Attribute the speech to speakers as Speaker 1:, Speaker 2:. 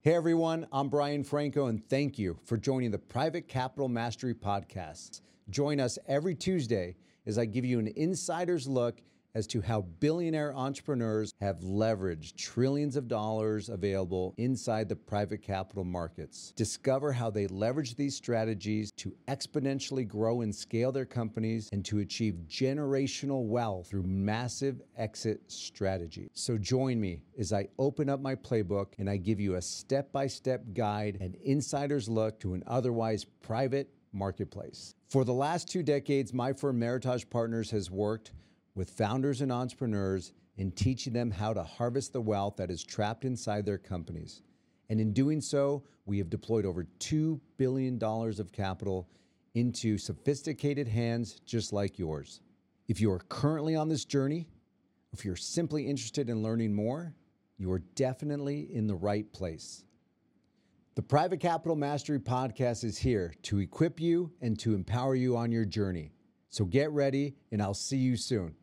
Speaker 1: Hey everyone, I'm Brian Franco, and thank you for joining the Private Capital Mastery Podcast. Join us every Tuesday as I give you an insider's look as to how billionaire entrepreneurs have leveraged trillions of dollars available inside the private capital markets. Discover how they leverage these strategies to exponentially grow and scale their companies and to achieve generational wealth through massive exit strategies. So join me as I open up my playbook and I give you a step by step guide and insider's look to an otherwise private marketplace. For the last two decades, my firm Meritage Partners has worked with founders and entrepreneurs in teaching them how to harvest the wealth that is trapped inside their companies. And in doing so, we have deployed over $2 billion of capital into sophisticated hands just like yours. If you are currently on this journey, if you're simply interested in learning more, you are definitely in the right place. The Private Capital Mastery Podcast is here to equip you and to empower you on your journey. So get ready, and I'll see you soon.